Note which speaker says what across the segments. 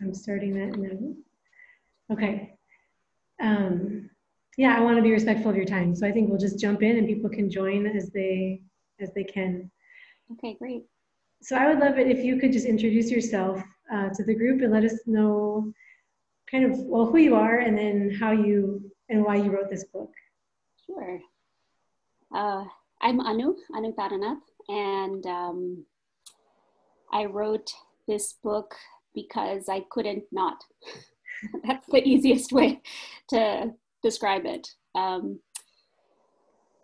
Speaker 1: I'm starting that now. Okay. Um, yeah, I want to be respectful of your time, so I think we'll just jump in and people can join as they as they can.
Speaker 2: Okay, great.
Speaker 1: So I would love it if you could just introduce yourself uh, to the group and let us know kind of well who you are and then how you and why you wrote this book.
Speaker 2: Sure. Uh, I'm Anu, Anu Taranath, and um, I wrote this book because I couldn't not. That's the easiest way to describe it. Um,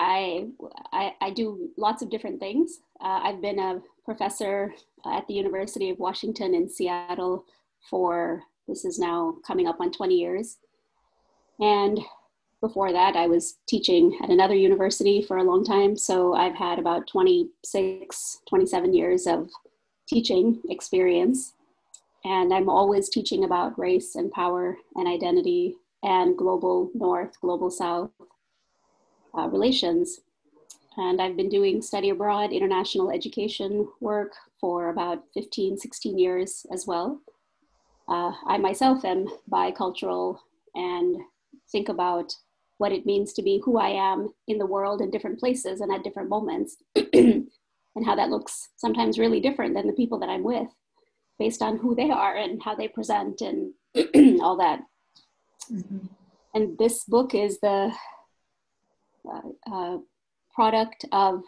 Speaker 2: I, I, I, do lots of different things. Uh, I've been a professor at the University of Washington in Seattle for this is now coming up on 20 years. And before that, I was teaching at another university for a long time. So I've had about 26, 27 years of teaching experience. And I'm always teaching about race and power and identity and global north, global south uh, relations. And I've been doing study abroad, international education work for about 15, 16 years as well. Uh, I myself am bicultural and think about what it means to be who I am in the world in different places and at different moments, and how that looks sometimes really different than the people that I'm with based on who they are and how they present and all that. Mm-hmm. And this book is the uh, uh, product of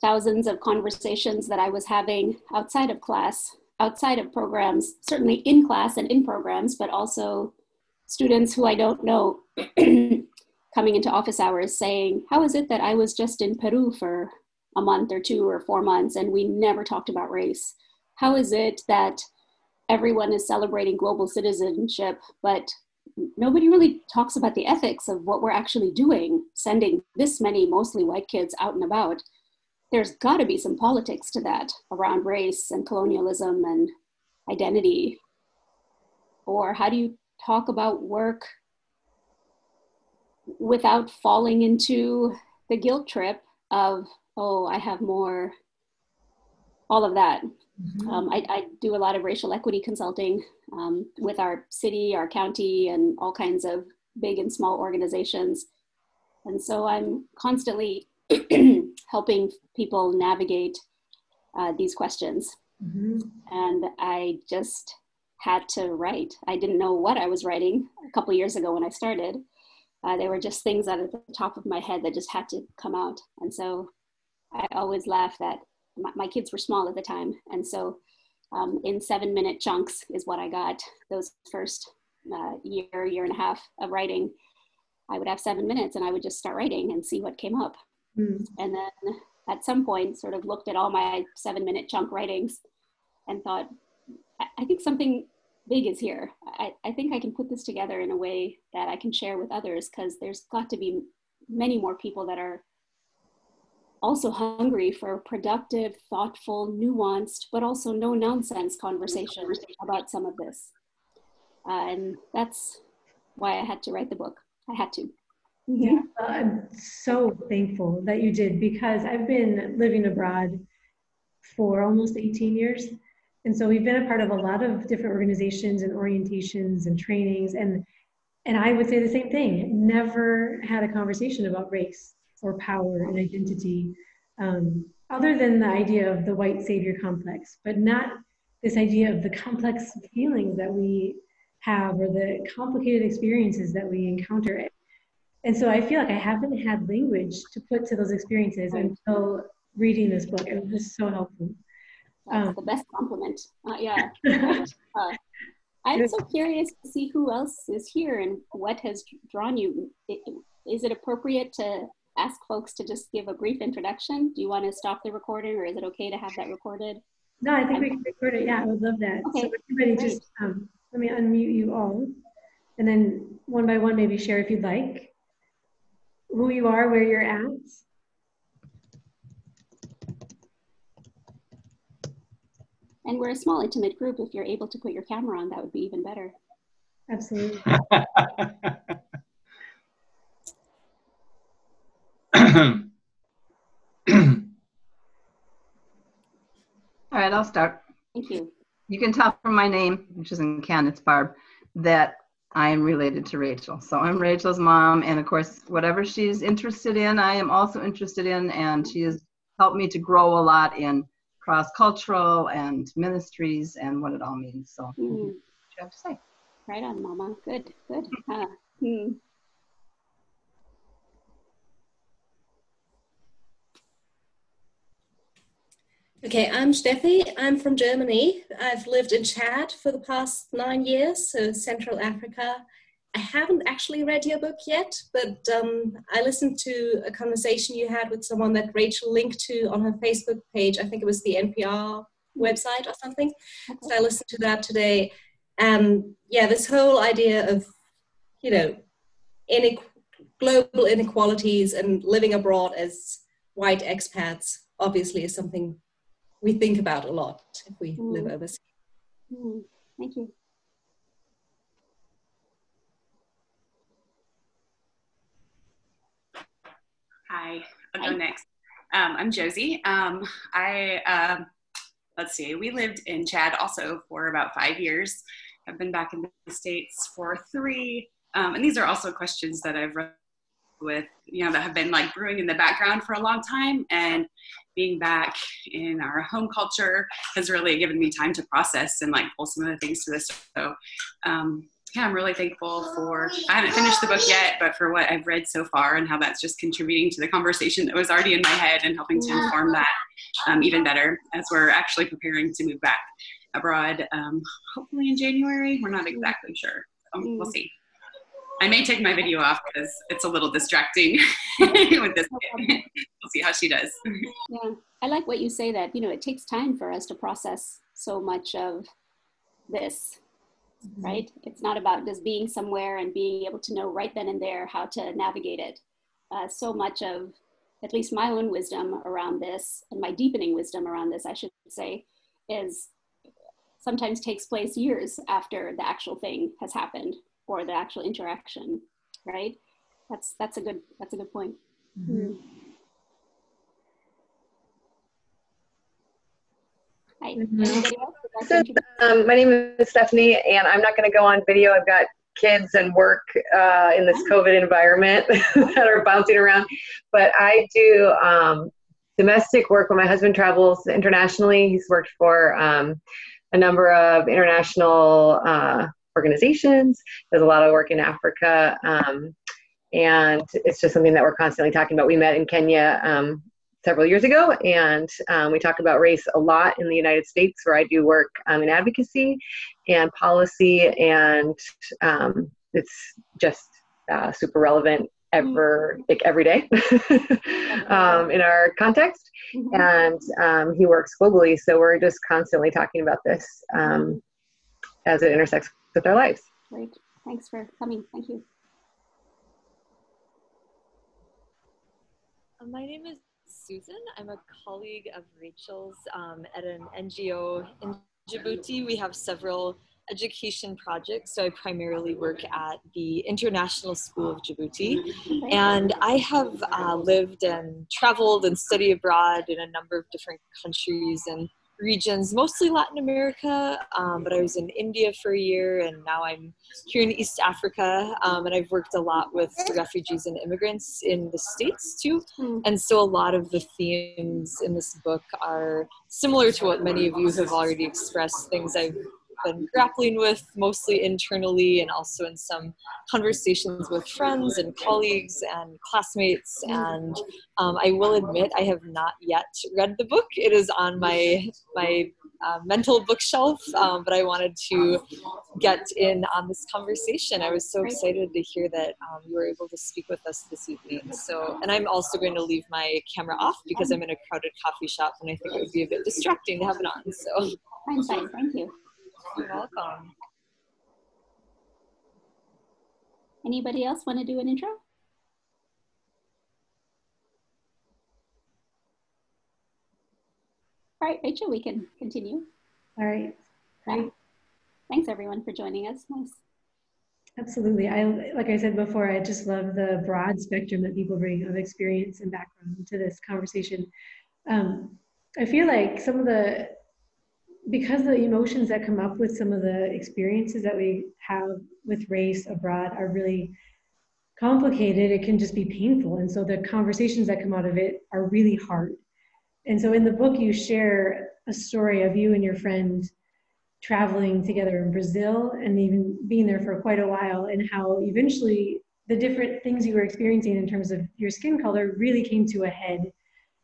Speaker 2: thousands of conversations that I was having outside of class, outside of programs, certainly in class and in programs, but also students who I don't know coming into office hours saying, How is it that I was just in Peru for a month or two or four months and we never talked about race? How is it that everyone is celebrating global citizenship, but nobody really talks about the ethics of what we're actually doing, sending this many mostly white kids out and about? There's got to be some politics to that around race and colonialism and identity. Or how do you talk about work without falling into the guilt trip of, oh, I have more, all of that. Mm-hmm. Um, I, I, do a lot of racial equity consulting um, with our city, our county, and all kinds of big and small organizations. And so I'm constantly helping people navigate uh, these questions. Mm-hmm. And I just had to write. I didn't know what I was writing a couple years ago when I started. Uh, they were just things out of the top of my head that just had to come out. And so I always laugh that my, my kids were small at the time. And so um, in seven minute chunks is what I got those first uh, year, year and a half of writing. I would have seven minutes and I would just start writing and see what came up. Mm. And then at some point, sort of looked at all my seven minute chunk writings and thought, I think something big is here. I, I think I can put this together in a way that I can share with others because there's got to be many more people that are also hungry for productive, thoughtful, nuanced, but also no nonsense conversations about some of this. Uh, and that's why I had to write the book. I had to.
Speaker 1: Yeah, I'm so thankful that you did because I've been living abroad for almost 18 years. And so we've been a part of a lot of different organizations and orientations and trainings. And, and I would say the same thing never had a conversation about race or power and identity, um, other than the idea of the white savior complex, but not this idea of the complex feelings that we have or the complicated experiences that we encounter. And so I feel like I haven't had language to put to those experiences until reading this book. It was just so helpful.
Speaker 2: That's um, the best compliment. Uh, yeah. uh, I'm so curious to see who else is here and what has drawn you. Is it appropriate to ask folks to just give a brief introduction? Do you want to stop the recording or is it okay to have that recorded?
Speaker 1: No, I think we can record it. Yeah, I would love that. Okay. So everybody Great. just, um, let me unmute you all. And then one by one, maybe share if you'd like who you are, where you're at.
Speaker 2: And we're a small, intimate group. If you're able to put your camera on, that would be even better.
Speaker 1: Absolutely.
Speaker 3: All right, I'll start.
Speaker 2: Thank you.
Speaker 3: you can tell from my name, which isn't Ken, it's Barb, that I am related to Rachel. So I'm Rachel's mom, and of course, whatever she's interested in, I am also interested in, and she has helped me to grow a lot in cross cultural and ministries and what it all means. So, mm. what you have to say?
Speaker 2: Right on, Mama. Good, good. Uh, hmm.
Speaker 4: Okay, I'm Steffi. I'm from Germany. I've lived in Chad for the past nine years, so Central Africa. I haven't actually read your book yet, but um, I listened to a conversation you had with someone that Rachel linked to on her Facebook page. I think it was the NPR website or something. So I listened to that today. And yeah, this whole idea of, you know, global inequalities and living abroad as white expats obviously is something we think about a lot if we mm. live overseas.
Speaker 2: Mm. Thank you.
Speaker 5: Hi, I'll go next. Um, I'm Josie. Um, I, uh, let's see, we lived in Chad also for about five years. I've been back in the States for three. Um, and these are also questions that I've run with, you know, that have been like brewing in the background for a long time. And being back in our home culture has really given me time to process and like pull some of the things to this. So, um, yeah, I'm really thankful for, I haven't finished the book yet, but for what I've read so far and how that's just contributing to the conversation that was already in my head and helping to inform that um, even better as we're actually preparing to move back abroad, um, hopefully in January. We're not exactly sure. We'll see. I may take my video off because it's a little distracting with this. we'll see how she does.
Speaker 2: Yeah, I like what you say that, you know, it takes time for us to process so much of this, mm-hmm. right? It's not about just being somewhere and being able to know right then and there how to navigate it. Uh, so much of, at least my own wisdom around this, and my deepening wisdom around this, I should say, is sometimes takes place years after the actual thing has happened or the actual interaction, right? That's that's a good that's a good point. Mm-hmm. Hi.
Speaker 6: Mm-hmm. So, um, my name is Stephanie, and I'm not going to go on video. I've got kids and work uh, in this COVID environment that are bouncing around. But I do um, domestic work when my husband travels internationally. He's worked for um, a number of international uh, organizations. There's a lot of work in Africa. Um, and it's just something that we're constantly talking about. We met in Kenya um, several years ago, and um, we talk about race a lot in the United States, where I do work um, in advocacy and policy, and um, it's just uh, super relevant ever like every day um, in our context mm-hmm. and um, he works globally so we're just constantly talking about this um, as it intersects with their lives.
Speaker 2: Great. Thanks for coming. Thank you.
Speaker 7: Uh, my name is Susan. I'm a colleague of Rachel's um, at an NGO in Djibouti. We have several education projects. So I primarily work at the International School of Djibouti. And I have uh, lived and traveled and studied abroad in a number of different countries and regions, mostly Latin America, um, but I was in India for a year and now I'm here in East Africa. Um, and I've worked a lot with refugees and immigrants in the States too. Mm. And so a lot of the themes in this book are similar to what many of you have already expressed, things I've been grappling with mostly internally and also in some conversations with friends and colleagues and classmates. And um, I will admit I have not yet read the book. It is on my my uh, mental bookshelf, um, but I wanted to get in on this conversation. I was so excited to hear that um, you were able to speak with us this evening. So, and I'm also going to leave my camera off because I'm in a crowded coffee shop and I think it would be a bit distracting to have it on. So,
Speaker 2: fine, fine, thank you.
Speaker 7: You're welcome.
Speaker 2: Anybody else want to do an intro? All right, Rachel, we can continue.
Speaker 1: All right.
Speaker 2: Great. Thanks everyone for joining us. Nice.
Speaker 1: Absolutely. I like I said before, I just love the broad spectrum that people bring of experience and background to this conversation. Um, I feel like some of the because the emotions that come up with some of the experiences that we have with race abroad are really complicated, it can just be painful. And so the conversations that come out of it are really hard. And so in the book, you share a story of you and your friend traveling together in Brazil and even being there for quite a while, and how eventually the different things you were experiencing in terms of your skin color really came to a head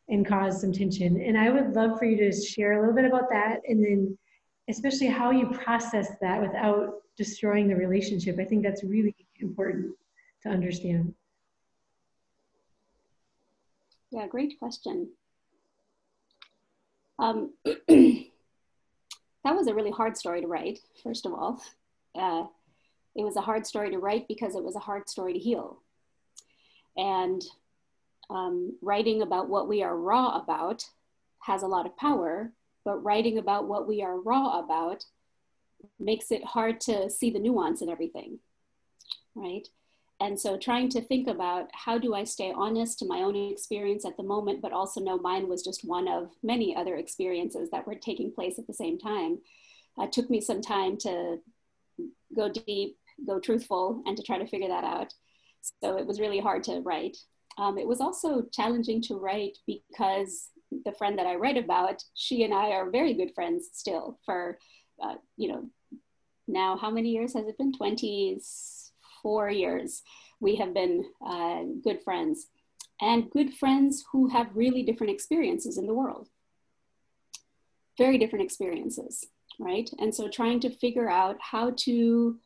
Speaker 1: and caused some tension. And I would love for you to share a little bit about that and then especially how you process that without destroying the relationship. I think that's really important to understand.
Speaker 2: Yeah, great question. Um, that was a really hard story to write, first of all. Uh, it was a hard story to write because it was a hard story to heal. And um, writing about what we are raw about has a lot of power, but writing about what we are raw about makes it hard to see the nuance in everything, right? And so trying to think about how do I stay honest to my own experience at the moment, but also know mine was just one of many other experiences that were taking place at the same time. Uh, took me some time to go deep, go truthful, and to try to figure that out. So it was really hard to write. Um, it was also challenging to write because the friend that I write about, she and I are very good friends still for, uh, you know, now how many years has it been? 24 years. We have been uh, good friends and good friends who have really different experiences in the world. Very different experiences, right? And so trying to figure out how to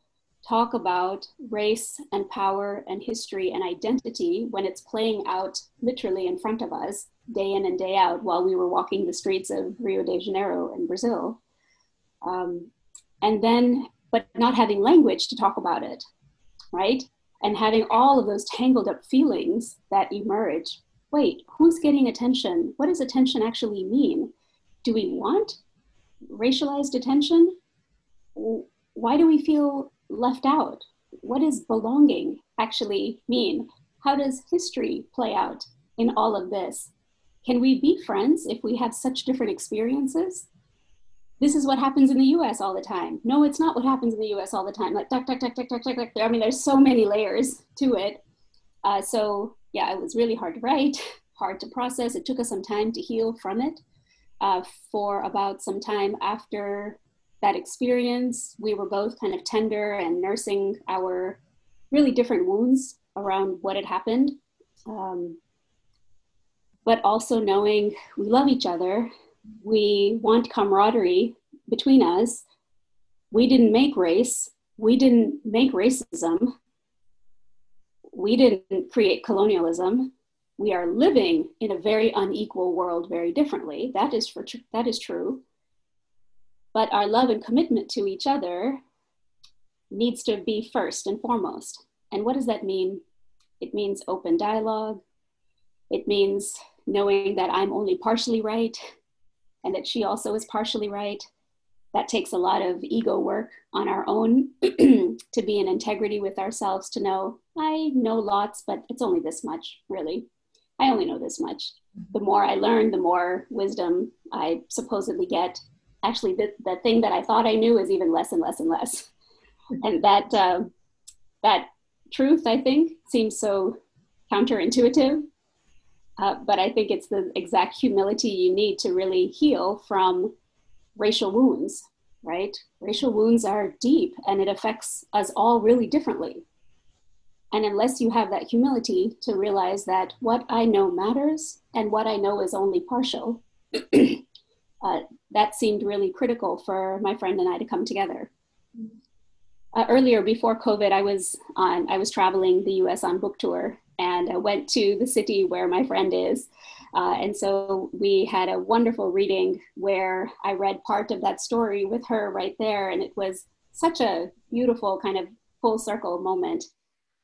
Speaker 2: talk about race and power and history and identity when it's playing out literally in front of us day in and day out while we were walking the streets of Rio de Janeiro in Brazil. Um, and then, but not having language to talk about it, right? And having all of those tangled up feelings that emerge. Wait, who's getting attention? What does attention actually mean? Do we want racialized attention? Why do we feel left out? What does belonging actually mean? How does history play out in all of this? Can we be friends if we have such different experiences? This is what happens in the US all the time. No, it's not what happens in the US all the time. Like, duck, duck, duck, duck, duck, duck, duck. I mean, there's so many layers to it. Uh, so, yeah, it was really hard to write, hard to process. It took us some time to heal from it. Uh, for about some time after that experience. We were both kind of tender and nursing our really different wounds around what had happened. Um, but also knowing we love each other, we want camaraderie between us. We didn't make race, we didn't make racism, we didn't create colonialism. We are living in a very unequal world very differently. That is for tr- that is true. But our love and commitment to each other needs to be first and foremost. And what does that mean? It means open dialogue. It means knowing that I'm only partially right and that she also is partially right. That takes a lot of ego work on our own to be in integrity with ourselves, to know I know lots, but it's only this much, really. I only know this much. Mm-hmm. The more I learn, the more wisdom I supposedly get actually the, the thing that I thought I knew is even less and less and less. And that uh, that truth, I think, seems so counterintuitive. Uh, but I think it's the exact humility you need to really heal from racial wounds, right? Racial wounds are deep and it affects us all really differently. And unless you have that humility to realize that what I know matters and what I know is only partial, uh, that seemed really critical for my friend and I to come together. Uh, earlier, before COVID, I was on I was traveling the U.S. on book tour, and I went to the city where my friend is, uh, and so we had a wonderful reading where I read part of that story with her right there, and it was such a beautiful kind of full circle moment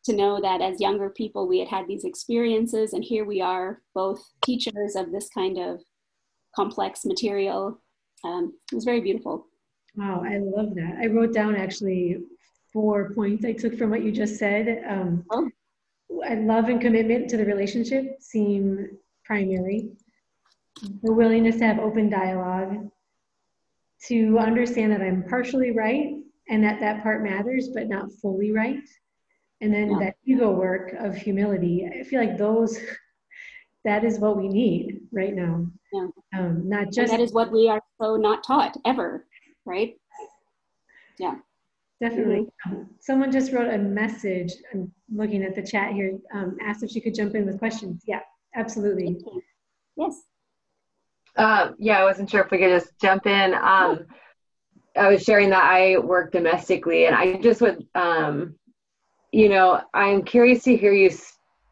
Speaker 2: to know that as younger people we had had these experiences, and here we are, both teachers of this kind of complex material. Um, it was very beautiful.
Speaker 1: Wow, I love that. I wrote down actually four points I took from what you just said. Um, oh. love and commitment to the relationship seem primary. The willingness to have open dialogue, to understand that I'm partially right and that that part matters, but not fully right. And then yeah. that ego work of humility, I feel like those, that is what we need right now.
Speaker 2: Yeah.
Speaker 1: Um, not just
Speaker 2: and that is what we are so not taught ever, right? Yeah.
Speaker 1: Definitely. Mm-hmm. Someone just wrote a message. I'm looking at the chat here. Um, asked if she could jump in with questions. Yeah, absolutely.
Speaker 2: Yes.
Speaker 6: Uh, yeah, I wasn't sure if we could just jump in. Um, I was sharing that I work domestically, and I just would, um, you know, I'm curious to hear you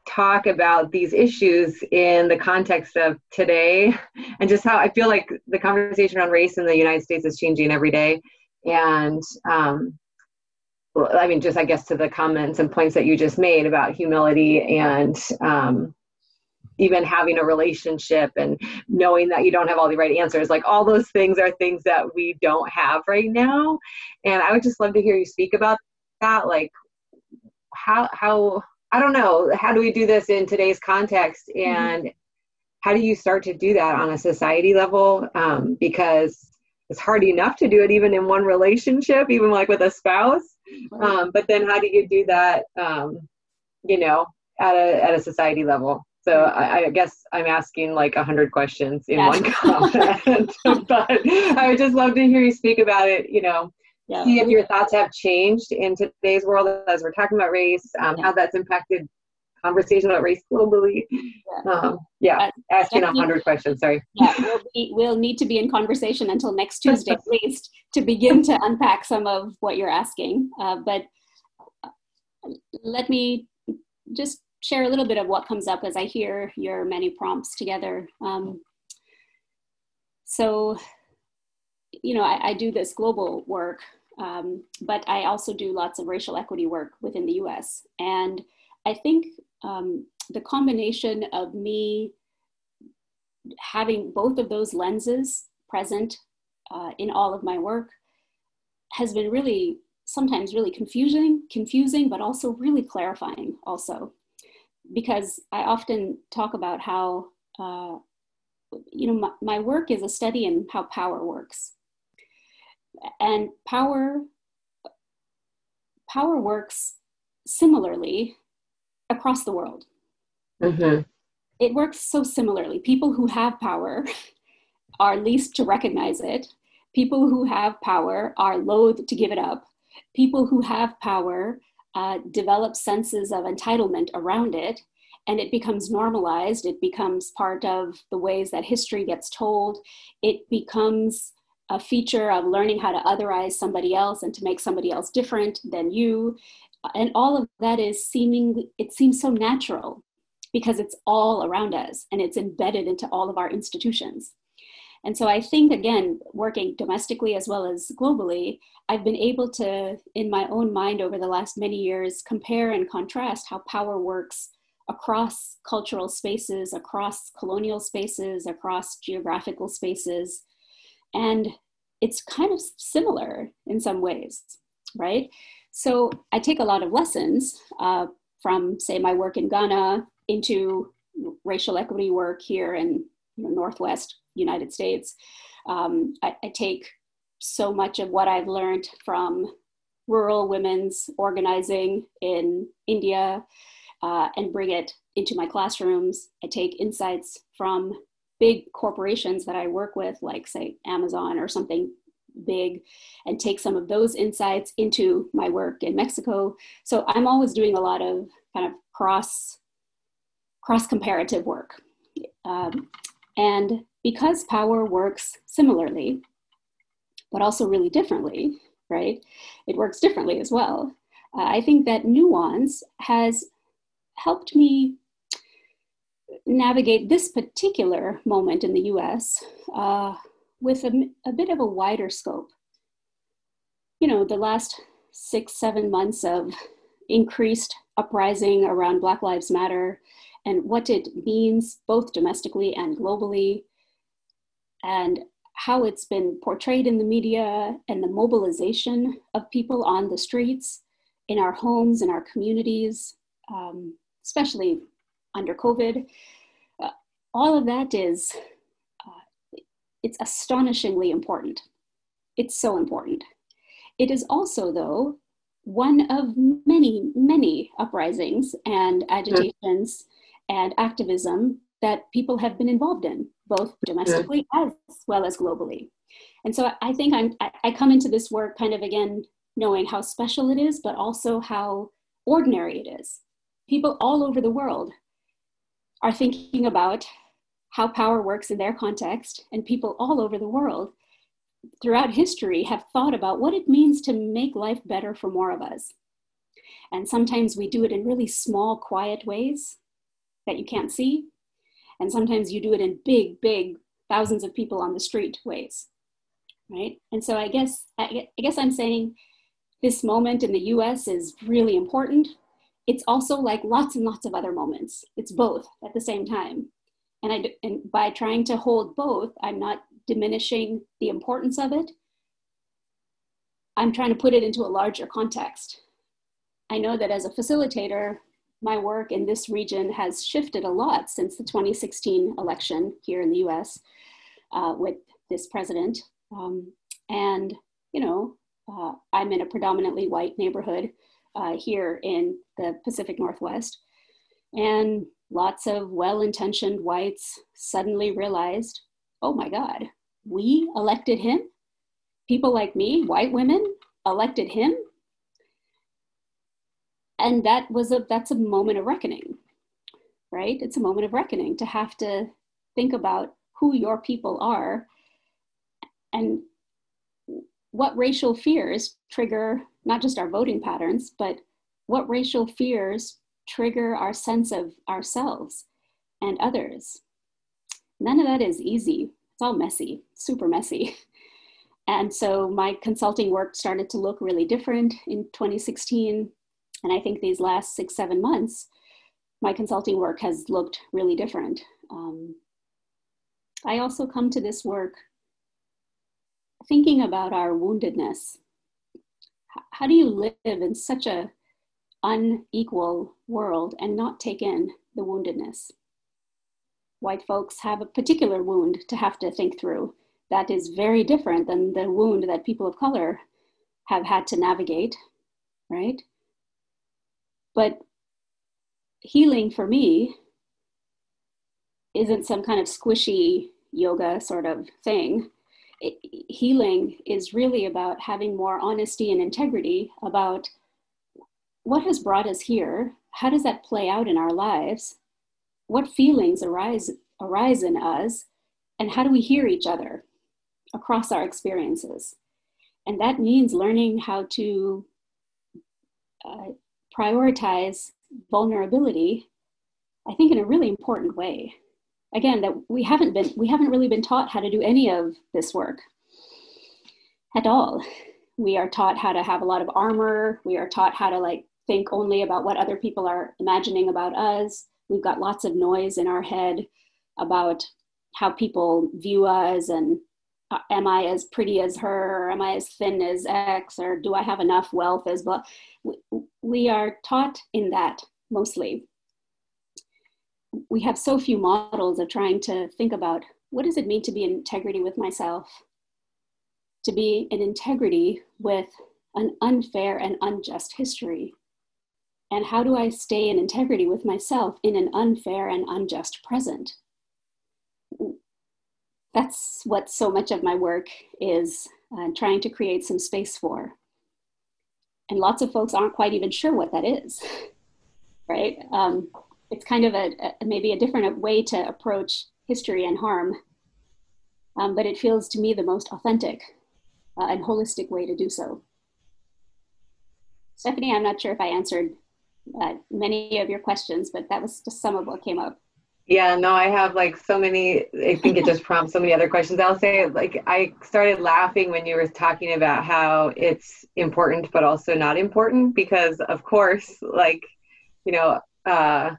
Speaker 6: talk about these issues in the context of today, and just how I feel like the conversation on race in the United States is changing every day, and um, well, I mean, just I guess to the comments and points that you just made about humility and um, even having a relationship and knowing that you don't have all the right answers. Like all those things are things that we don't have right now. And i would just love to hear you speak about that. Like how how i don't know how do we do this in today's context mm-hmm. and mm-hmm. how do you start to do that on a society level um, because it's hard enough to do it even in one relationship even like with a spouse um, but then how do you do that um, you know at a at a society level so I, I, guess I'm asking like a hundred questions in yeah. one comment, but I would just love to hear you speak about it. You know, yeah. see if your thoughts have changed in today's world as we're talking about race, um, yeah. how that's impacted conversation about race globally. Yeah, um, yeah. Asking a hundred questions. Sorry.
Speaker 2: Yeah, we'll, be, we'll need to be in conversation until next Tuesday at least to begin to unpack some of what you're asking. Uh, but uh, let me just share a little bit of what comes up as I hear your many prompts together. Um, so, you know, I, I, do this global work, um, but I also do lots of racial equity work within the US. And I think um, the combination of me having both of those lenses present uh, in all of my work has been really sometimes really confusing confusing but also really clarifying also because I often talk about how, uh, you know, my, my work is a study in how power works. And power, power works similarly across the world. Mm-hmm. It works so similarly. People who have power are least to recognize it. People who have power are loath to give it up. People who have power uh, develop senses of entitlement around it and it becomes normalized it becomes part of the ways that history gets told it becomes a feature of learning how to otherize somebody else and to make somebody else different than you and all of that is seeming it seems so natural because it's all around us and it's embedded into all of our institutions and so I think, again, working domestically as well as globally, I've been able to, in my own mind over the last many years, compare and contrast how power works across cultural spaces, across colonial spaces, across geographical spaces. And it's kind of similar in some ways, right? So I take a lot of lessons uh, from, say, my work in Ghana into racial equity work here in Northwest United States. Um, I, I take so much of what I've learned from rural women's organizing in India uh, and bring it into my classrooms. I take insights from big corporations that I work with, like, say, Amazon or something big, and take some of those insights into my work in Mexico. So I'm always doing a lot of kind of cross cross comparative work. Um, and because power works similarly, but also really differently, right? It works differently as well. Uh, I think that nuance has helped me navigate this particular moment in the US uh, with a, a bit of a wider scope. You know, the last six, seven months of increased uprising around Black Lives Matter and what it means both domestically and globally, and how it's been portrayed in the media and the mobilization of people on the streets, in our homes, in our communities, um, especially under COVID. All of that is, uh, it's astonishingly important. It's so important. It is also, though, one of many, many uprisings and agitations and activism that people have been involved in, both domestically as well as globally. And so I think I'm, I come into this work kind of again knowing how special it is, but also how ordinary it is. People all over the world are thinking about how power works in their context, and people all over the world throughout history have thought about what it means to make life better for more of us. And sometimes we do it in really small, quiet ways that you can't see. And sometimes you do it in big, big, thousands of people on the street ways. Right? And so I guess I guess I'm saying this moment in the US is really important. It's also like lots and lots of other moments. It's both at the same time. And, I, and by trying to hold both, I'm not diminishing the importance of it. I'm trying to put it into a larger context. I know that as a facilitator, my work in this region has shifted a lot since the 2016 election here in the US uh, with this president. Um, and, you know, uh, I'm in a predominantly white neighborhood uh, here in the Pacific Northwest. And lots of well intentioned whites suddenly realized oh my God, we elected him? People like me, white women, elected him? And that was a that's a moment of reckoning, right? It's a moment of reckoning to have to think about who your people are and what racial fears trigger not just our voting patterns, but what racial fears trigger our sense of ourselves and others. None of that is easy. It's all messy, super messy. And so my consulting work started to look really different in 2016. And I think these last six, seven months, my consulting work has looked really different. Um, I also come to this work thinking about our woundedness. How do you live in such a unequal world and not take in the woundedness? White folks have a particular wound to have to think through that is very different than the wound that people of color have had to navigate, right? But healing for me isn't some kind of squishy yoga sort of thing it, healing is really about having more honesty and integrity about what has brought us here? How does that play out in our lives? What feelings arise arise in us? And how do we hear each other across our experiences? And that means learning how to uh, prioritize vulnerability i think in a really important way. Again that we haven't been we haven't really been taught how to do any of this work at all. We are taught how to have a lot of armor. We are taught how to like think only about what other people are imagining about us. We've got lots of noise in our head about how people view us and uh, am i as pretty as her or am i as thin as x or do i have enough wealth as well? We, we are taught in that mostly. We have so few models of trying to think about what does it mean to be in integrity with myself? To be in integrity with an unfair and unjust history and how do i stay in integrity with myself in an unfair and unjust present? That's what so much of my work is uh, trying to create some space for. And lots of folks aren't quite even sure what that is right? Um, it's kind of a, a, maybe a different way to approach history and harm, um, but it feels to me the most authentic uh, and holistic way to do so. Stephanie, I'm not sure if I answered uh, many of your questions, but that was just some of what came up.
Speaker 6: Yeah, no, I have like so many, I think it just prompts so many other questions. I'll say, like, I started laughing when you were talking about how it's important, but also not important, because of course, like, you know, uh,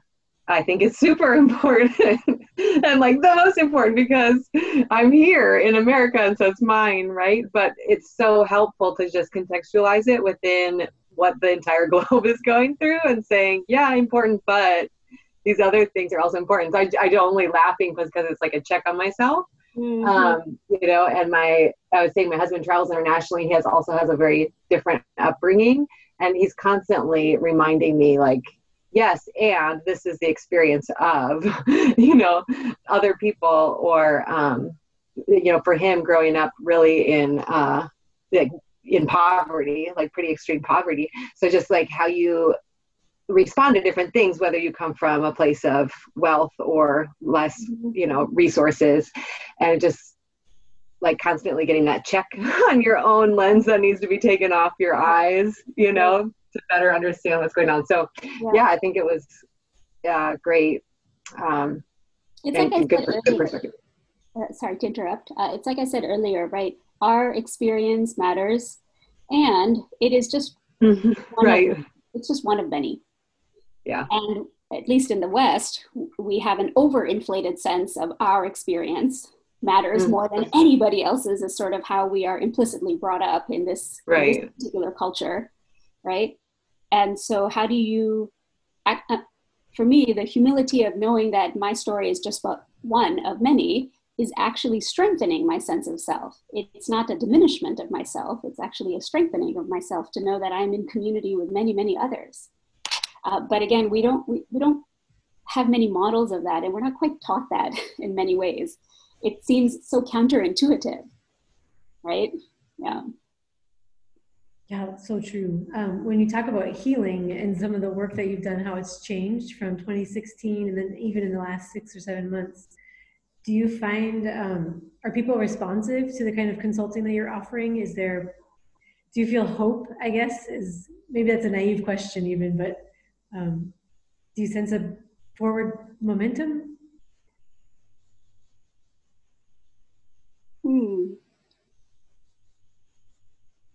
Speaker 6: I think it's super important and like the most important because I'm here in America and so it's mine, right? But it's so helpful to just contextualize it within what the entire globe is going through and saying, yeah, important, but these other things are also important. So I, I don't only laughing because it's like a check on myself, mm-hmm. um, you know, and my, I was saying my husband travels internationally. He has also has a very different upbringing and he's constantly reminding me like, yes, and this is the experience of, you know, other people or, um, you know, for him growing up really in, uh, like in poverty, like pretty extreme poverty. So just like how you respond to different things, whether you come from a place of wealth or less, mm-hmm. you know, resources, and just like constantly getting that check on your own lens that needs to be taken off your eyes, you know, to better understand what's going on. So, yeah, yeah I think it was uh, great. Um,
Speaker 2: it's like I good, said good perspective. Uh, sorry to interrupt. Uh, it's like I said earlier, right? Our experience matters, and it is just
Speaker 6: right.
Speaker 2: Of, it's just one of many.
Speaker 6: Yeah.
Speaker 2: And at least in the West, we have an overinflated sense of our experience matters mm more than anybody else's is sort of how we are implicitly brought up in this,
Speaker 6: right.
Speaker 2: in this particular culture right and so how do you uh, for me the humility of knowing that my story is just but one of many is actually strengthening my sense of self it's not a diminishment of myself it's actually a strengthening of myself to know that i'm in community with many many others uh, but again, we don't we, we don't have many models of that, and we're not quite taught that in many ways. It seems so counterintuitive, right? Yeah.
Speaker 1: Yeah, that's so true. Um, when you talk about healing and some of the work that you've done, how it's changed from 2016 and then even in the last six or seven months, do you find um, are people responsive to the kind of consulting that you're offering? Is there do you feel hope? I guess is maybe that's a naive question even, but um, do you sense a forward momentum?
Speaker 2: Hmm.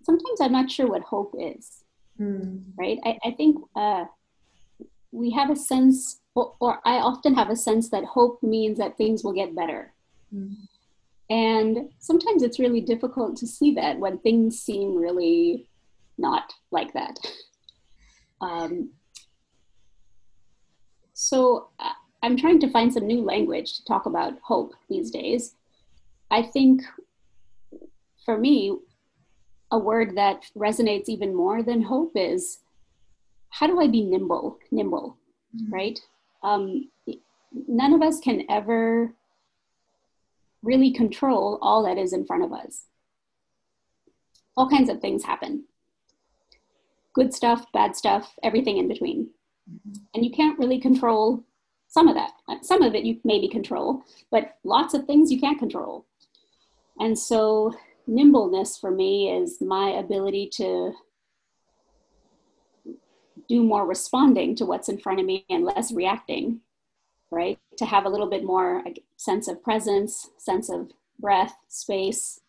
Speaker 2: Sometimes I'm not sure what hope is,
Speaker 1: hmm.
Speaker 2: right? I, I think uh, we have a sense, or, or, I often have a sense that hope means that things will get better.
Speaker 1: Hmm.
Speaker 2: And sometimes it's really difficult to see that when things seem really not like that. Um, so uh, I'm trying to find some new language to talk about hope these days. I think for me, a word that resonates even more than hope is how do I be nimble? Nimble, mm-hmm. right? Um, none of us can ever really control all that is in front of us. All kinds of things happen good stuff, bad stuff, everything in between. And you can't really control some of that. Some of it you maybe control, but lots of things you can't control. And so, nimbleness for me is my ability to do more responding to what's in front of me and less reacting, right? To have a little bit more sense of presence, sense of breath, space,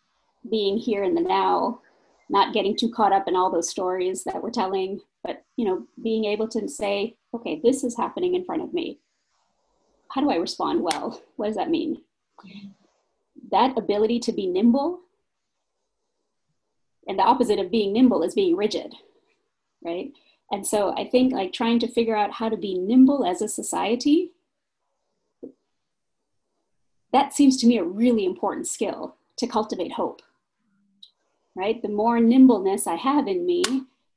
Speaker 2: being here in the now, not getting too caught up in all those stories that we're telling, but you know being able to say okay this is happening in front of me. How do i respond well? What does that mean? That ability to be nimble and the opposite of being nimble is being rigid right and so i think like trying to figure out how to be nimble as a society that seems to me a really important skill to cultivate hope right the more nimbleness i have in me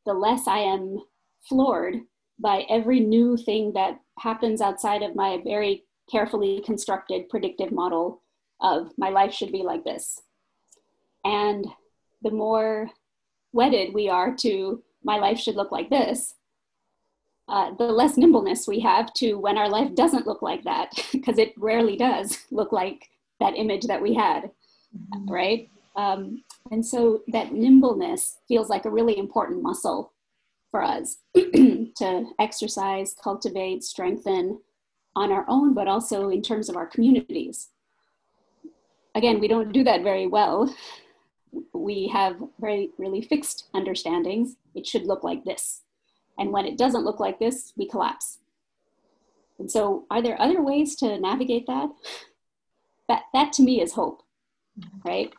Speaker 2: the less I am floored by every new thing that happens outside of my very carefully constructed predictive model of my life should be like this. And the more wedded we are to my life should look like this, uh, the less nimbleness we have to when our life doesn't look like that, because it rarely does look like that image that we had, mm-hmm. right? Um, and so that nimbleness feels like a really important muscle for us to exercise, cultivate, strengthen on our own, but also in terms of our communities. Again, we don't do that very well. We have very, really fixed understandings. It should look like this. And when it doesn't look like this, we collapse. And so, are there other ways to navigate that? That, that to me is hope, right?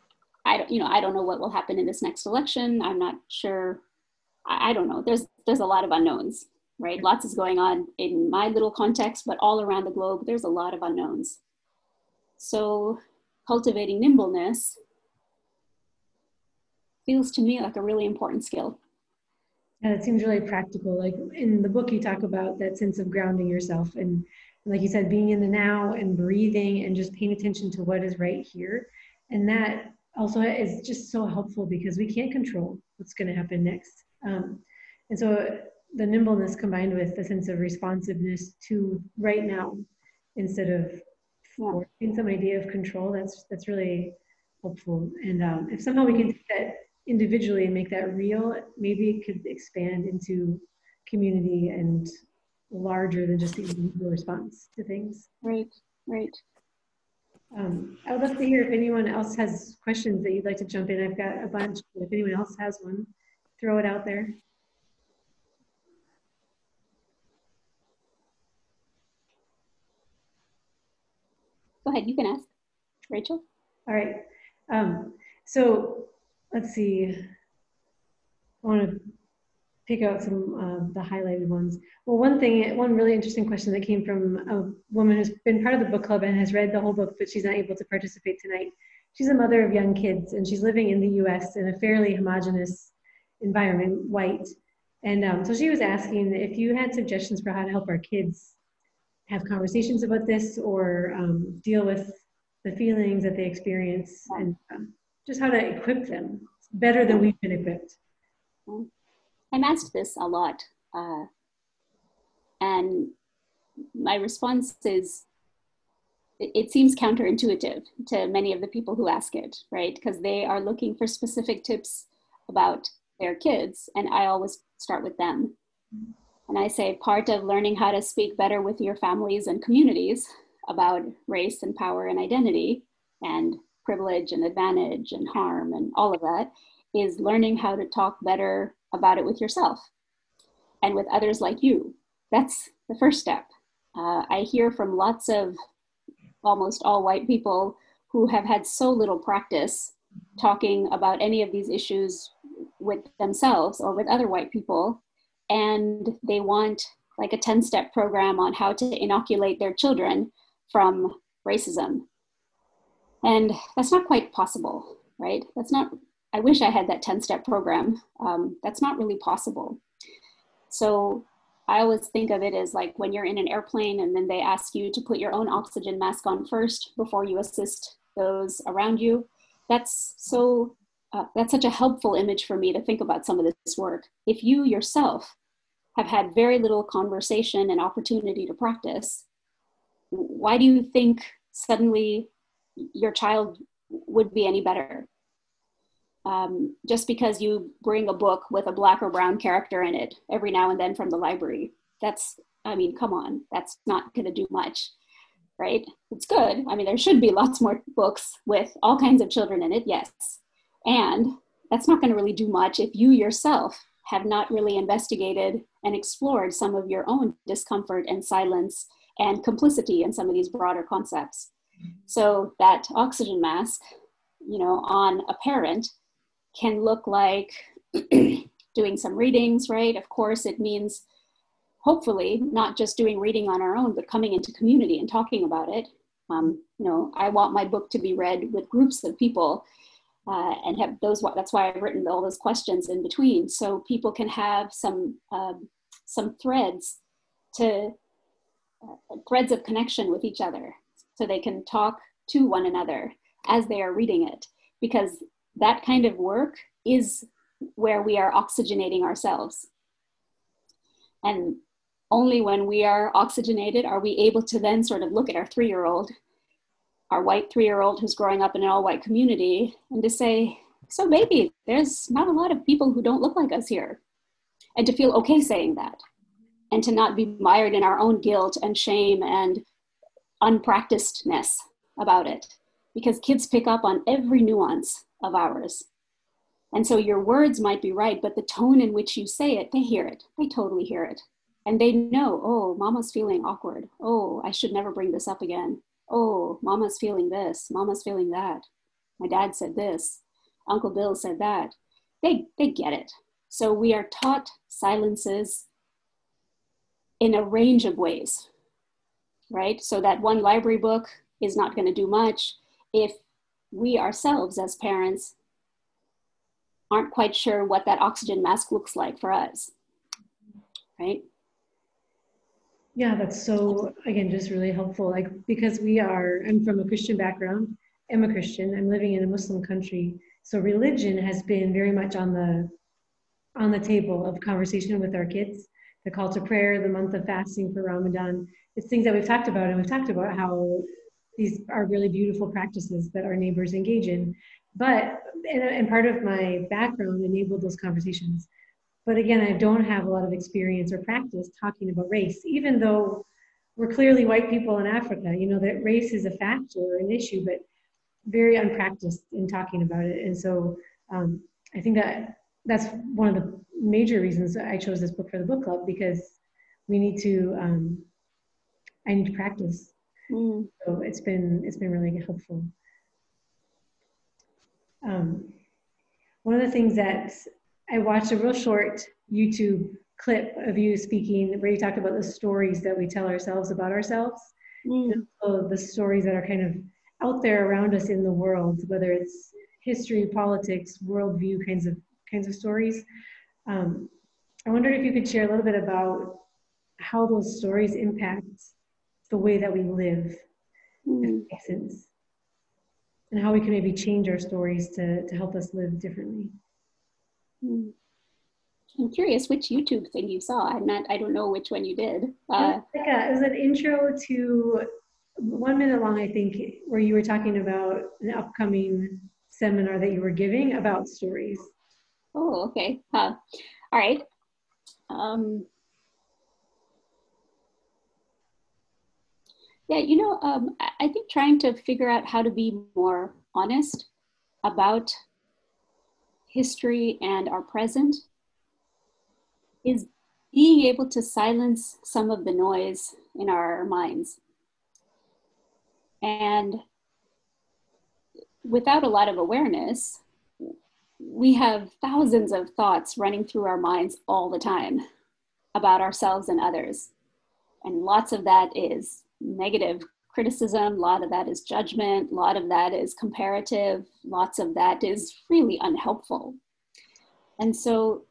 Speaker 2: I don't, you know, I don't know what will happen in this next election. I'm not sure. I, I don't know. There's there's a lot of unknowns, right? Lots is going on in my little context, but all around the globe, there's a lot of unknowns. So cultivating nimbleness feels to me like a really important skill.
Speaker 1: And it seems really practical. Like in the book, you talk about that sense of grounding yourself and, like you said, being in the now and breathing and just paying attention to what is right here. And that also is just so helpful because we can't control what's going to happen next. Um, and so the nimbleness combined with the sense of responsiveness to right now instead of yeah. some idea of control, that's that's really helpful. And um, if somehow we can take that individually and make that real, maybe it could expand into community and larger than just the individual response to things.
Speaker 2: Right, right.
Speaker 1: Um, I would love to hear if anyone else has questions that you'd like to jump in. I've got a bunch. If anyone else has one, throw it out there.
Speaker 2: Go ahead, you can ask. Rachel?
Speaker 1: All right. Um, so let's see. I want to pick out some of the highlighted ones. Well, one thing, one really interesting question that came from a woman who's been part of the book club and has read the whole book, but she's not able to participate tonight. She's a mother of young kids and she's living in the US in a fairly homogenous environment, white. And um, so she was asking if you had suggestions for how to help our kids have conversations about this or um, deal with the feelings that they experience and um, just how to equip them better than we've been equipped.
Speaker 2: I'm asked this a lot. Uh, and my response is it, it seems counterintuitive to many of the people who ask it, right? Because they are looking for specific tips about their kids, and I always start with them. And I say part of learning how to speak better with your families and communities about race and power and identity and privilege and advantage and harm and all of that is learning how to talk better about it with yourself and with others like you. That's the first step. Uh, I hear from lots of almost all white people who have had so little practice talking about any of these issues with themselves or with other white people, and they want like a 10 step program on how to inoculate their children from racism. And that's not quite possible, right? That's not I wish I had that 10 step program. Um, that's not really possible. So I always think of it as like when you're in an airplane and then they ask you to put your own oxygen mask on first before you assist those around you. That's so, uh, that's such a helpful image for me to think about some of this work. If you yourself have had very little conversation and opportunity to practice, why do you think suddenly your child would be any better? um, just because you bring a book with a black or brown character in it every now and then from the library. That's, I mean, come on, that's not going to do much, right? It's good. I mean, there should be lots more books with all kinds of children in it, yes. And that's not going to really do much if you yourself have not really investigated and explored some of your own discomfort and silence and complicity in some of these broader concepts. So that oxygen mask, you know, on a parent can look like doing some readings, right? Of course, it means hopefully not just doing reading on our own, but coming into community and talking about it. Um, you know, I want my book to be read with groups of people uh, and have those. That's why I've written all those questions in between, so people can have some um, some threads to uh, threads of connection with each other, so they can talk to one another as they are reading it. Because that kind of work is where we are oxygenating ourselves. And only when we are oxygenated are we able to then sort of look at our three year old, our white three year old who's growing up in an all white community, and to say, so maybe there's not a lot of people who don't look like us here. And to feel okay saying that. And to not be mired in our own guilt and shame and unpracticedness about it. Because kids pick up on every nuance of ours. And so your words might be right, but the tone in which you say it, they hear it. They totally hear it. And they know, oh, mama's feeling awkward. Oh, I should never bring this up again. Oh, mama's feeling this. Mama's feeling that. My dad said this. Uncle Bill said that. They, they get it. So we are taught silences in a range of ways, right? So that one library book is not going to do much if we ourselves as parents aren't quite sure what that oxygen mask looks like for us, right?
Speaker 1: Yeah, that's so, again, just really helpful. Like, because we are, I'm from a Christian background, I'm a Christian, I'm living in a Muslim country. So religion has been very much on the on the table of conversation with our kids. The call to prayer, the month of fasting for Ramadan. It's things that we've talked about, and we've talked about how these are really beautiful practices that our neighbors engage in. But and, and part of my background enabled those conversations. But again, I don't have a lot of experience or practice talking about race, even though we're clearly white people in Africa. You know that race is a factor or an issue, but very unpracticed in talking about it. And so um, I think that that's one of the major reasons I chose this book for the book club because we need to um, I need to practice. Mm. So it's been it's been really helpful. Um, one of the things that I watched a real short YouTube clip of you speaking where you talked about the stories that we tell ourselves about ourselves. Mm. so the stories that are kind of out there around us in the world, whether it's history, politics, worldview kinds of kinds of stories. Um, I wondered if you could share a little bit about how those stories impact the way that we live, mm. sense, and how we can maybe change our stories to, to help us live differently.
Speaker 2: Mm. I'm curious which YouTube thing you saw. I'm not. I don't know which one you did. Uh,
Speaker 1: like a, it was an intro to one minute long, I think, where you were talking about an upcoming seminar that you were giving about stories.
Speaker 2: Oh, okay. All right. Um, yeah, you know, um, I think trying to figure out how to be more honest about history and our present is being able to silence some of the noise in our minds. And without a lot of awareness, we have thousands of thoughts running through our minds all the time about ourselves and others. And lots of that is negative criticism, a lot of that is judgment, a lot of that is comparative, lots of that is really unhelpful. And so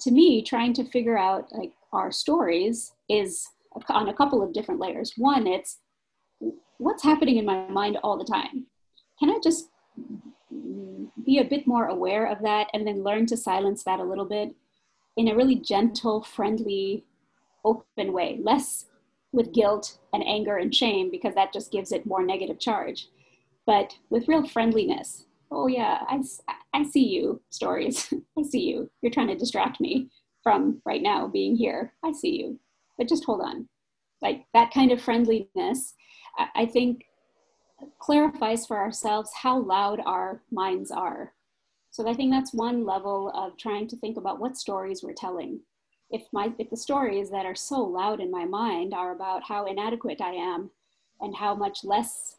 Speaker 2: to me, trying to figure out like our stories is on a couple of different layers. One, it's what's happening in my mind all the time? Can I just be a bit more aware of that and then learn to silence that a little bit in a really gentle, friendly, open way, less with guilt and anger and shame because that just gives it more negative charge, but with real friendliness. Oh, yeah, I, I see you, stories. I see you. You're trying to distract me from right now being here. I see you, but just hold on. Like that kind of friendliness I think clarifies for ourselves how loud our minds are. So I think that's one level of trying to think about what stories we're telling. If my if the stories that are so loud in my mind are about how inadequate I am and how much less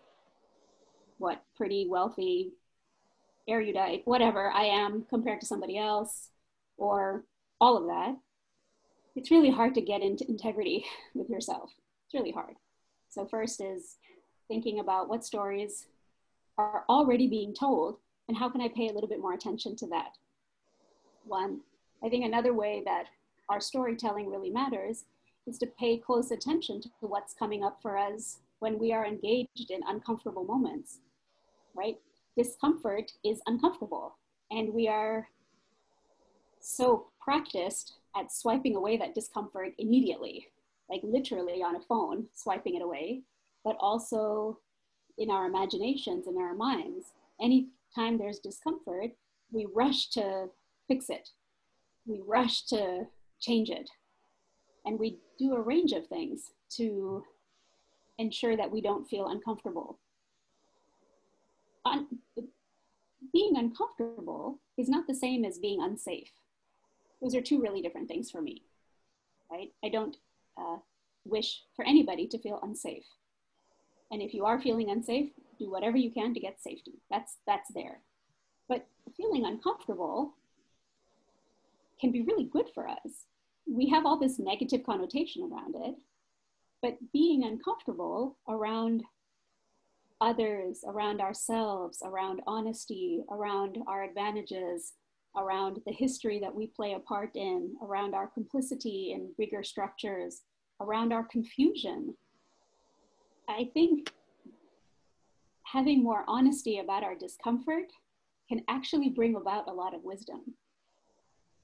Speaker 2: what pretty wealthy erudite whatever I am compared to somebody else or all of that, it's really hard to get into integrity with yourself. It's really hard. So first is thinking about what stories are already being told and how can I pay a little bit more attention to that. One, I think another way that our storytelling really matters is to pay close attention to what's coming up for us when we are engaged in uncomfortable moments, right? Discomfort is uncomfortable and we are so practiced at swiping away that discomfort immediately like literally on a phone, swiping it away, but also in our imaginations and our minds. Anytime there's discomfort, we rush to fix it. We rush to change it. And we do a range of things to ensure that we don't feel uncomfortable. Un- being uncomfortable is not the same as being unsafe. Those are two really different things for me, right? I don't uh, wish for anybody to feel unsafe. And if you are feeling unsafe, do whatever you can to get safety. That's that's there. But feeling uncomfortable can be really good for us. We have all this negative connotation around it, but being uncomfortable around others, around ourselves, around honesty, around our advantages, around the history that we play a part in, around our complicity in bigger structures, around our confusion. I think having more honesty about our discomfort can actually bring about a lot of wisdom.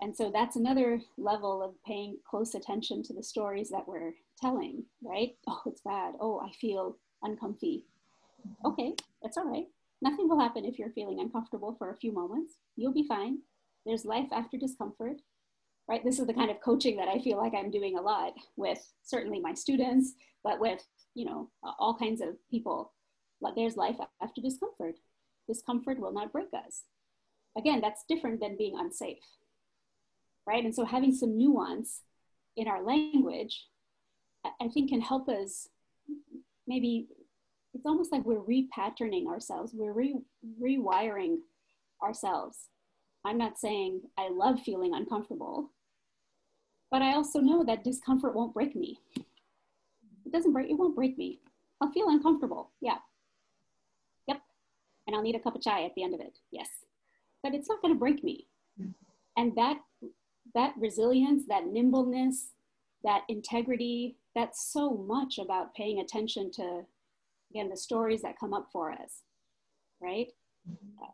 Speaker 2: And so that's another level of paying close attention to the stories that we're telling, right? Oh, it's bad. Oh, I feel uncomfy. Okay, that's all right. Nothing will happen if you're feeling uncomfortable for a few moments. You'll be fine. There's life after discomfort, right? This is the kind of coaching that I feel like I'm doing a lot with certainly my students, but with, you know, all kinds of people. There's life after discomfort. Discomfort will not break us. Again, that's different than being unsafe, right? And so having some nuance in our language, I think can help us maybe it's almost like we're repatterning ourselves we're re- rewiring ourselves i'm not saying i love feeling uncomfortable but i also know that discomfort won't break me doesn't break it won't break me. I'll feel uncomfortable. Yeah. Yep. And i'll need a cup of chai at the end of it. Yes. But it's not going to break me. And that that resilience that nimbleness that integrity that's so much about paying attention to again the stories that come up for us right? Uh,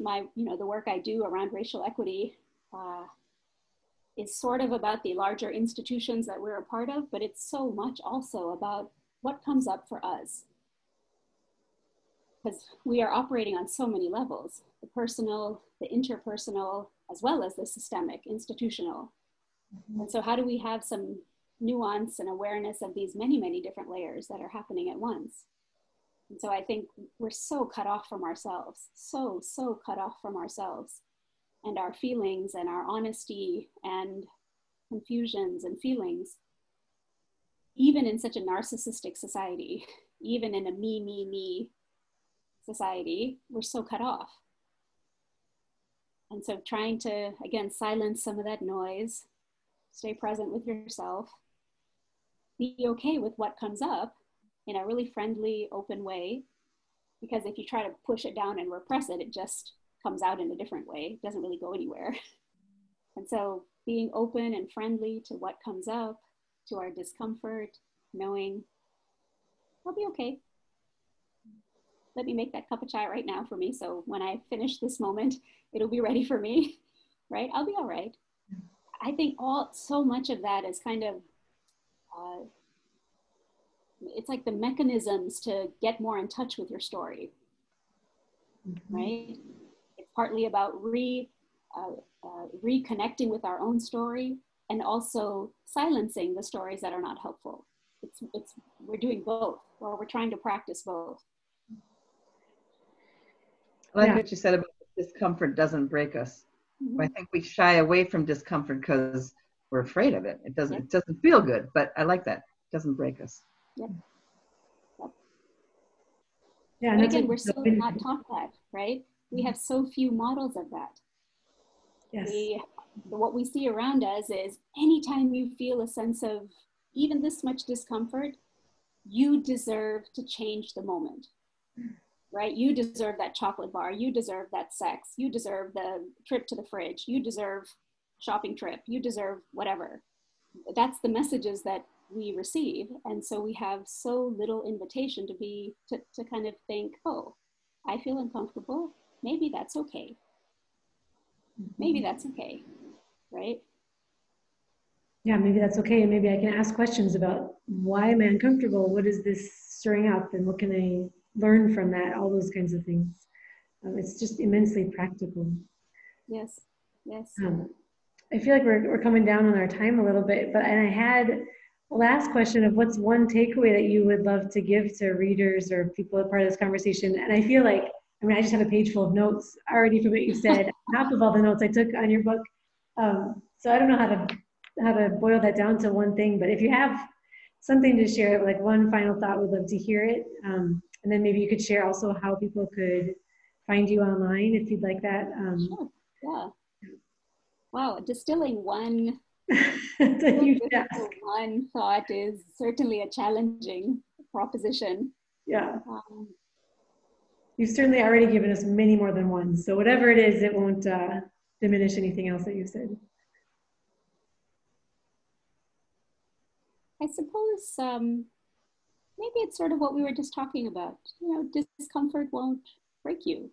Speaker 2: my you know the work i do around racial equity uh, is sort of about the larger institutions that we're a part of but it's so much also about what comes up for us because we are operating on so many levels the personal the interpersonal as well as the systemic institutional mm-hmm. and so how do we have some nuance and awareness of these many, many different layers that are happening at once. And so I think we're so cut off from ourselves, so, so cut off from ourselves and our feelings and our honesty and confusions and feelings, even in such a narcissistic society, even in a me, me, me society, we're so cut off. And so trying to, again, silence some of that noise, stay present with yourself, be okay with what comes up in a really friendly, open way. Because if you try to push it down and repress it, it just comes out in a different way. Doesn't really go anywhere. And so being open and friendly to what comes up, to our discomfort, knowing I'll be okay. Let me make that cup of chai right now for me. So when I finish this moment, it'll be ready for me, right? I'll be all right. I think all so much of that is kind of uh, it's like the mechanisms to get more in touch with your story, mm-hmm. right? It's partly about re uh, uh, reconnecting with our own story and also silencing the stories that are not helpful. It's, it's, we're doing both, or we're trying to practice both.
Speaker 3: I like yeah. what you said about discomfort doesn't break us. Mm-hmm. I think we shy away from discomfort because we're afraid of it. It doesn't it doesn't feel good, but I like that. It doesn't break us.
Speaker 2: Yep. yep. Yeah, and again, we're still not taught that, right? We have so few models of that. Yes. We, what we see around us is anytime you feel a sense of even this much discomfort, you deserve to change the moment, right? You deserve that chocolate bar. You deserve that sex. You deserve the trip to the fridge. You deserve shopping trip, you deserve whatever. That's the messages that we receive. And so we have so little invitation to be, to, to kind of think, oh, I feel uncomfortable. Maybe that's okay. Maybe that's okay, right?
Speaker 1: Yeah, maybe that's okay. And maybe I can ask questions about why am I uncomfortable? What is this stirring up? And what can I learn from that? All those kinds of things. Um, it's just immensely practical.
Speaker 2: Yes, yes.
Speaker 1: Um, I feel like we're, we're coming down on our time a little bit, but and I had a last question of what's one takeaway that you would love to give to readers or people a part of this conversation? And I feel like, I mean, I just have a page full of notes already from what you said, half of all the notes I took on your book. Um, so I don't know how to how to boil that down to one thing, but if you have something to share, like one final thought, we'd love to hear it. Um, and then maybe you could share also how people could find you online if you'd like that. Um,
Speaker 2: sure. Yeah. Wow, distilling one one thought is certainly a challenging proposition.
Speaker 1: Yeah.
Speaker 2: Um,
Speaker 1: You've certainly already given us many more than one. So whatever it is, it won't uh, diminish anything else that you've said.
Speaker 2: I suppose um, maybe it's sort of what we were just talking about. You know, discomfort won't break you.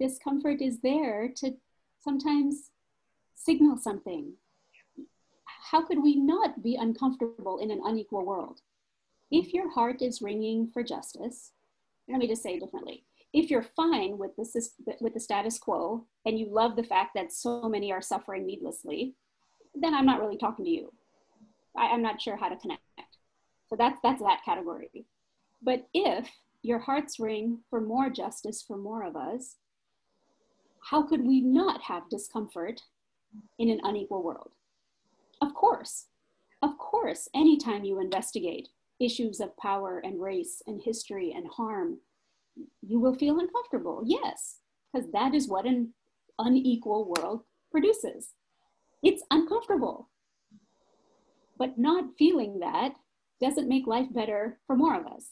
Speaker 2: Discomfort is there to sometimes signal something. How could we not be uncomfortable in an unequal world? If your heart is ringing for justice, let me just say differently. If you're fine with the, with the status quo and you love the fact that so many are suffering needlessly, then I'm not really talking to you. I, I'm not sure how to connect. So that's, that's that category. But if your hearts ring for more justice for more of us, how could we not have discomfort in an unequal world? Of course, of course, anytime you investigate issues of power and race and history and harm, you will feel uncomfortable. Yes, because that is what an unequal world produces. It's uncomfortable. But not feeling that doesn't make life better for more of us.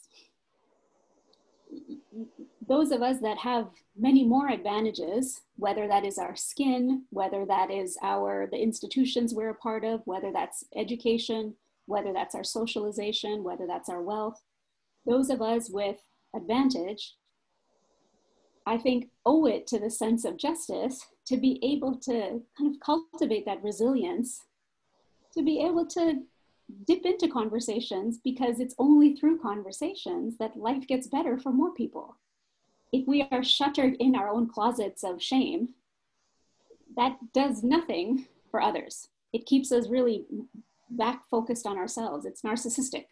Speaker 2: Those of us that have many more advantages, whether that is our skin, whether that is our the institutions we're a part of, whether that's education, whether that's our socialization, whether that's our wealth, those of us with advantage, I think, owe it to the sense of justice to be able to kind of cultivate that resilience, to be able to dip into conversations because it's only through conversations that life gets better for more people. If we are shuttered in our own closets of shame, that does nothing for others. It keeps us really back focused on ourselves. It's narcissistic.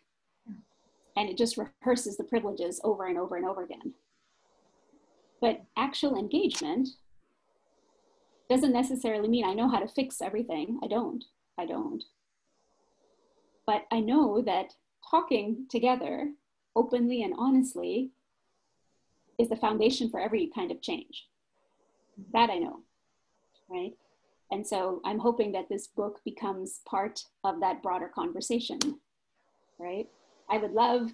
Speaker 2: And it just rehearses the privileges over and over and over again. But actual engagement doesn't necessarily mean I know how to fix everything. I don't. I don't. But I know that talking together openly and honestly is the foundation for every kind of change. That I know, right? And so I'm hoping that this book becomes part of that broader conversation, right? I would love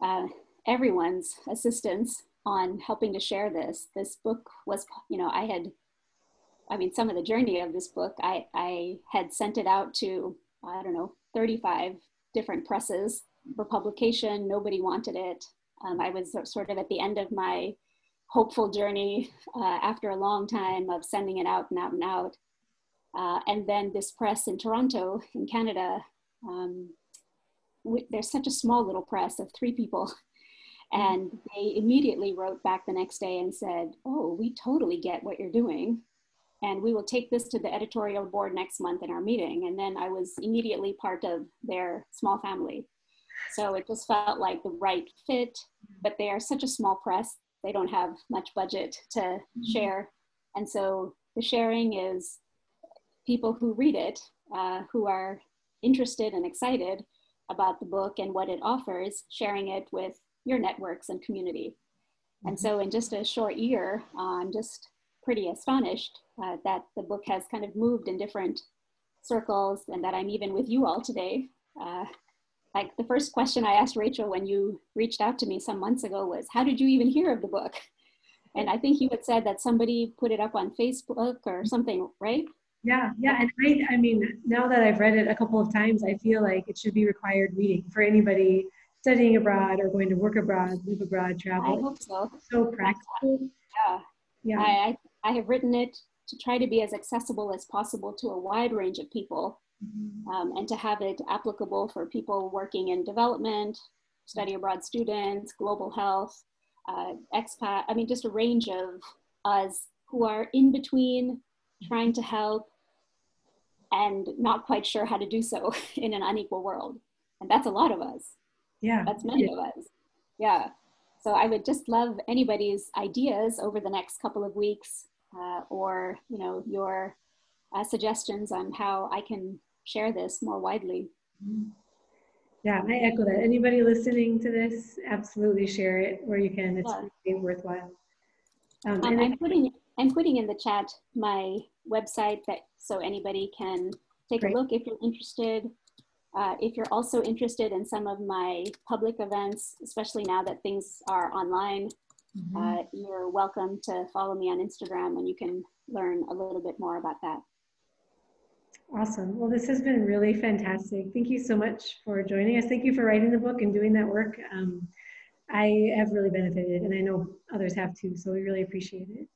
Speaker 2: uh, everyone's assistance on helping to share this. This book was, you know, I had, I mean, some of the journey of this book, I, I had sent it out to, I don't know, 35 different presses for publication. Nobody wanted it. Um, I was sort of at the end of my hopeful journey uh, after a long time of sending it out and out and out. Uh, and then this press in Toronto, in Canada, um, we, there's such a small little press of three people. And they immediately wrote back the next day and said, Oh, we totally get what you're doing. And we will take this to the editorial board next month in our meeting. And then I was immediately part of their small family. So it just felt like the right fit, but they are such a small press, they don't have much budget to mm-hmm. share. And so the sharing is people who read it, uh, who are interested and excited about the book and what it offers, sharing it with your networks and community. And mm-hmm. so, in just a short year, I'm just pretty astonished uh, that the book has kind of moved in different circles and that I'm even with you all today. Uh, like the first question I asked Rachel when you reached out to me some months ago was, How did you even hear of the book? And I think you had said that somebody put it up on Facebook or something, right?
Speaker 1: Yeah, yeah. And I, I mean, now that I've read it a couple of times, I feel like it should be required reading for anybody studying abroad or going to work abroad, live abroad, travel.
Speaker 2: I hope so.
Speaker 1: So practical.
Speaker 2: Yeah. Yeah. I, I, have written it to try to be as accessible as possible to a wide range of people mm-hmm. um, and to have it applicable for people working in development, study abroad students, global health, uh, expat. I mean, just a range of us who are in between trying to help and not quite sure how to do so in an unequal world. And that's a lot of us.
Speaker 1: Yeah.
Speaker 2: That's many yeah. of us. Yeah. So I would just love anybody's ideas over the next couple of weeks uh, or, you know, your uh, suggestions on how I can share this more widely.
Speaker 1: Mm-hmm. Yeah, I echo that. Anybody listening to this, absolutely share it where you can. It's yeah. really worthwhile.
Speaker 2: Um, um, I'm putting I'm putting in the chat my website that so anybody can take Great. a look if you're interested. Uh, if you're also interested in some of my public events, especially now that things are online,
Speaker 1: Mhm.
Speaker 2: uh, you're welcome to follow me on Instagram and you can learn a little bit more about that.
Speaker 1: Awesome. Well, this has been really fantastic. Thank you so much for joining us. Thank you for writing the book and doing that work. Um, I have really benefited, and I know others have too. So we really appreciate it.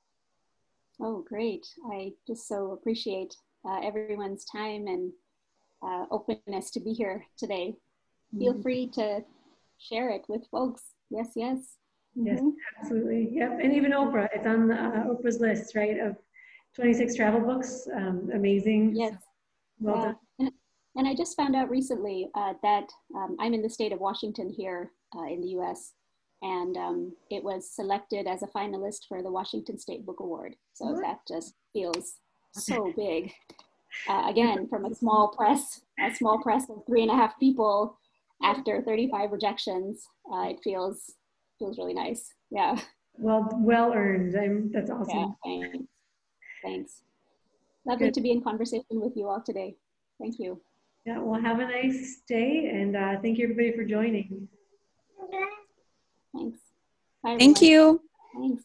Speaker 2: Oh, great. I just so appreciate uh, everyone's time and uh, openness to be here today. Feel
Speaker 1: Mhm.
Speaker 2: free to share it with folks. Yes, yes.
Speaker 1: Yes,
Speaker 2: Mhm.
Speaker 1: absolutely. Yep. And even Oprah, it's on uh, Oprah's list, right, of 26 travel books. Um, amazing.
Speaker 2: Yes.
Speaker 1: Well
Speaker 2: Yeah.
Speaker 1: done.
Speaker 2: And, and I just found out recently uh, that um, I'm in the state of Washington here uh, in the US, and um, it was selected as a finalist for the Washington State Book Award. So
Speaker 1: What?
Speaker 2: that just feels so big. Uh, again, from a small press, a small press of three and a half people after 35 rejections, uh, it feels feels really nice. Yeah.
Speaker 1: Well, well earned. I'm, that's
Speaker 2: Yeah.
Speaker 1: awesome.
Speaker 2: Thanks. Thanks. Lovely
Speaker 1: Good.
Speaker 2: to be in conversation with you all today. Thank you.
Speaker 1: Yeah. Well, have a nice day, and uh, thank you everybody for joining.
Speaker 2: Thanks. Bye,
Speaker 8: Thank
Speaker 2: everyone.
Speaker 8: you. Thanks.